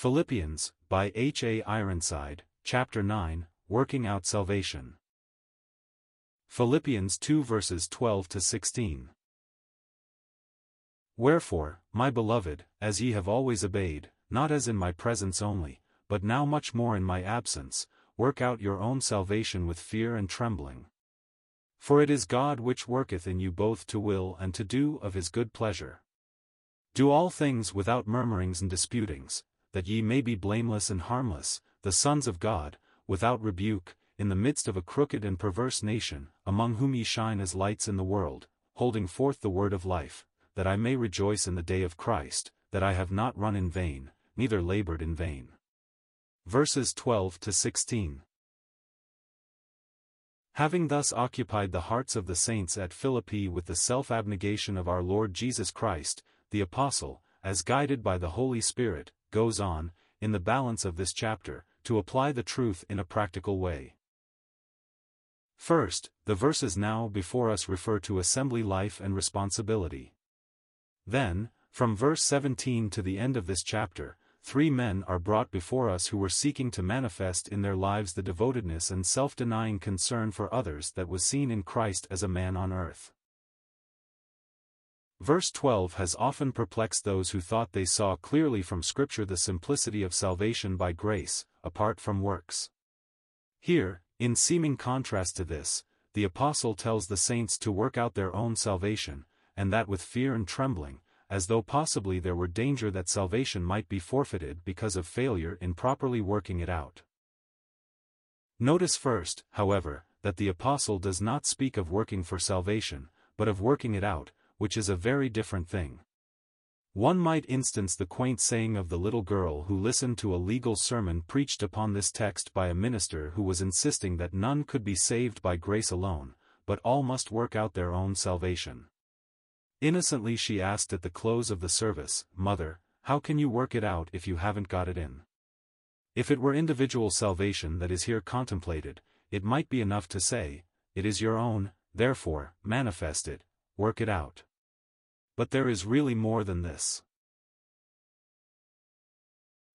Philippians, by H. A. Ironside, Chapter 9, Working Out Salvation. Philippians 2 verses 12 to 16. Wherefore, my beloved, as ye have always obeyed, not as in my presence only, but now much more in my absence, work out your own salvation with fear and trembling. For it is God which worketh in you both to will and to do of his good pleasure. Do all things without murmurings and disputings, that ye may be blameless and harmless, the sons of God, without rebuke, in the midst of a crooked and perverse nation, among whom ye shine as lights in the world, holding forth the word of life, that I may rejoice in the day of Christ, that I have not run in vain, neither labored in vain. Verses 12 to 16 Having thus occupied the hearts of the saints at Philippi with the self-abnegation of our Lord Jesus Christ, the Apostle, as guided by the Holy Spirit, goes on, in the balance of this chapter, to apply the truth in a practical way. First, the verses now before us refer to assembly life and responsibility. Then, from verse 17 to the end of this chapter, three men are brought before us who were seeking to manifest in their lives the devotedness and self-denying concern for others that was seen in Christ as a man on earth. Verse 12 has often perplexed those who thought they saw clearly from Scripture the simplicity of salvation by grace, apart from works. Here, in seeming contrast to this, the Apostle tells the saints to work out their own salvation, and that with fear and trembling, as though possibly there were danger that salvation might be forfeited because of failure in properly working it out. Notice first, however, that the Apostle does not speak of working for salvation, but of working it out, which is a very different thing. One might instance the quaint saying of the little girl who listened to a legal sermon preached upon this text by a minister who was insisting that none could be saved by grace alone, but all must work out their own salvation. Innocently she asked at the close of the service, Mother, how can you work it out if you haven't got it in? If it were individual salvation that is here contemplated, it might be enough to say, it is your own, therefore, manifest it, work it out. But there is really more than this.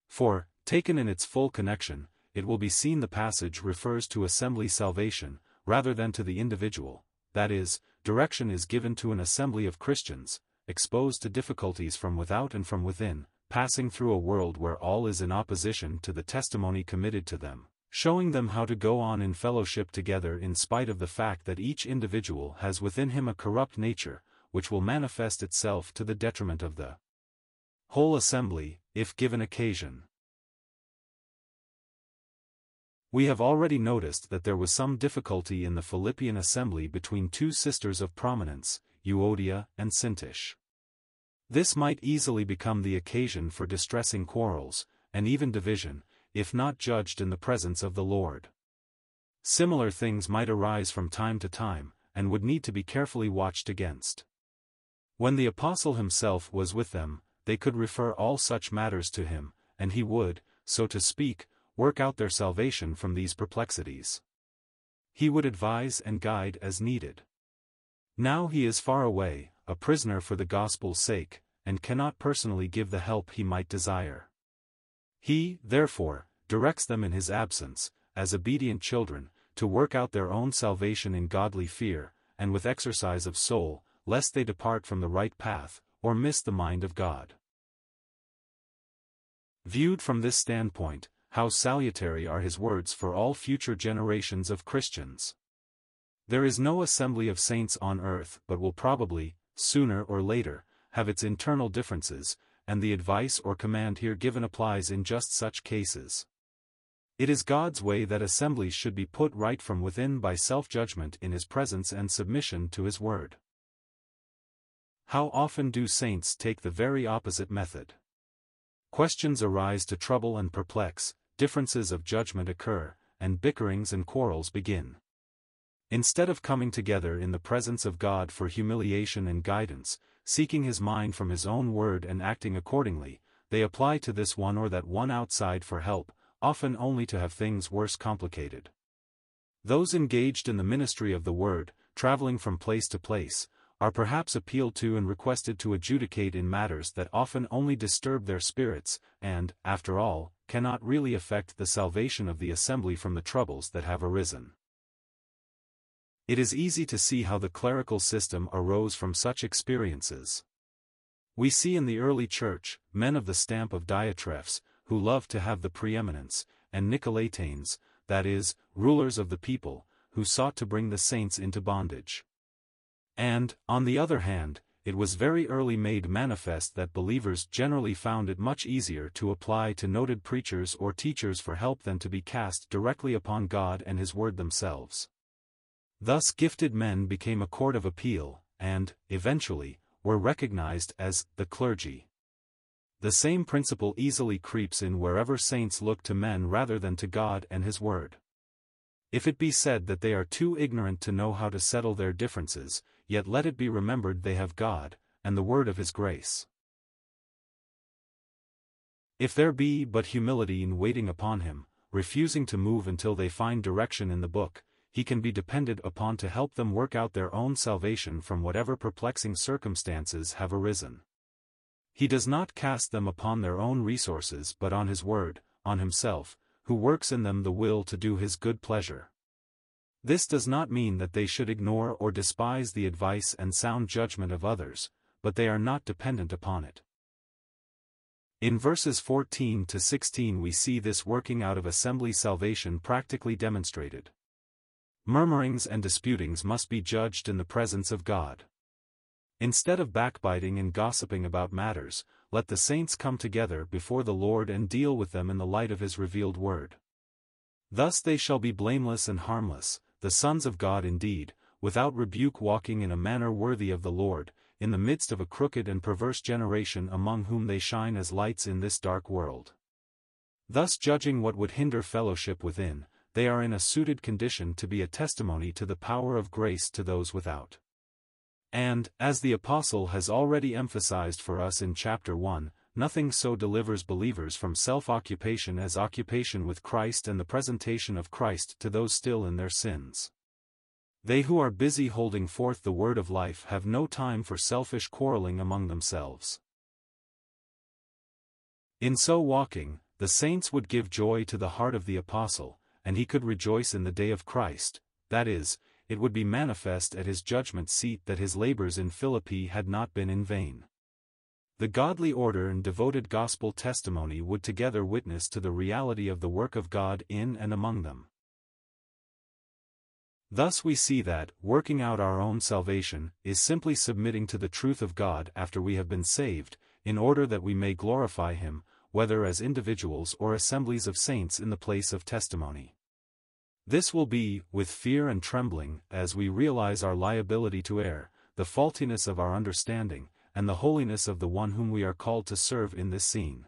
For, taken in its full connection, it will be seen the passage refers to assembly salvation, rather than to the individual, that is, direction is given to an assembly of Christians, exposed to difficulties from without and from within, passing through a world where all is in opposition to the testimony committed to them, showing them how to go on in fellowship together in spite of the fact that each individual has within him a corrupt nature, which will manifest itself to the detriment of the whole assembly, if given occasion. We have already noticed that there was some difficulty in the Philippian assembly between two sisters of prominence, Euodia and Syntyche. This might easily become the occasion for distressing quarrels, and even division, if not judged in the presence of the Lord. Similar things might arise from time to time, and would need to be carefully watched against. When the apostle himself was with them, they could refer all such matters to him, and he would, so to speak, work out their salvation from these perplexities. He would advise and guide as needed. Now he is far away, a prisoner for the gospel's sake, and cannot personally give the help he might desire. He, therefore, directs them in his absence, as obedient children, to work out their own salvation in godly fear, and with exercise of soul, lest they depart from the right path, or miss the mind of God. Viewed from this standpoint, how salutary are his words for all future generations of Christians. There is no assembly of saints on earth but will probably, sooner or later, have its internal differences, and the advice or command here given applies in just such cases. It is God's way that assemblies should be put right from within by self-judgment in His presence and submission to His word. How often do saints take the very opposite method? Questions arise to trouble and perplex, differences of judgment occur, and bickerings and quarrels begin. Instead of coming together in the presence of God for humiliation and guidance, seeking his mind from his own word and acting accordingly, they apply to this one or that one outside for help, often only to have things worse complicated. Those engaged in the ministry of the word, traveling from place to place, are perhaps appealed to and requested to adjudicate in matters that often only disturb their spirits, and, after all, cannot really affect the salvation of the assembly from the troubles that have arisen. It is easy to see how the clerical system arose from such experiences. We see in the early church, men of the stamp of Diotrephes, who loved to have the preeminence, and Nicolaitanes, that is, rulers of the people, who sought to bring the saints into bondage. And, on the other hand, it was very early made manifest that believers generally found it much easier to apply to noted preachers or teachers for help than to be cast directly upon God and His Word themselves. Thus gifted men became a court of appeal, and, eventually, were recognized as the clergy. The same principle easily creeps in wherever saints look to men rather than to God and His Word. If it be said that they are too ignorant to know how to settle their differences, yet let it be remembered they have God, and the word of his grace. If there be but humility in waiting upon him, refusing to move until they find direction in the book, he can be depended upon to help them work out their own salvation from whatever perplexing circumstances have arisen. He does not cast them upon their own resources but on his word, on himself, who works in them the will to do his good pleasure. This does not mean that they should ignore or despise the advice and sound judgment of others, but they are not dependent upon it. In verses 14 to 16 we see this working out of assembly salvation practically demonstrated. Murmurings and disputings must be judged in the presence of God. Instead of backbiting and gossiping about matters, let the saints come together before the Lord and deal with them in the light of his revealed word. Thus they shall be blameless and harmless, the sons of God indeed, without rebuke walking in a manner worthy of the Lord, in the midst of a crooked and perverse generation among whom they shine as lights in this dark world. Thus judging what would hinder fellowship within, they are in a suited condition to be a testimony to the power of grace to those without. And, as the Apostle has already emphasized for us in chapter 1, nothing so delivers believers from self-occupation as occupation with Christ and the presentation of Christ to those still in their sins. They who are busy holding forth the word of life have no time for selfish quarreling among themselves. In so walking, the saints would give joy to the heart of the apostle, and he could rejoice in the day of Christ, that is, it would be manifest at his judgment seat that his labors in Philippi had not been in vain. The godly order and devoted gospel testimony would together witness to the reality of the work of God in and among them. Thus we see that, working out our own salvation, is simply submitting to the truth of God after we have been saved, in order that we may glorify Him, whether as individuals or assemblies of saints in the place of testimony. This will be, with fear and trembling, as we realize our liability to err, the faultiness of our understanding, and the holiness of the one whom we are called to serve in this scene.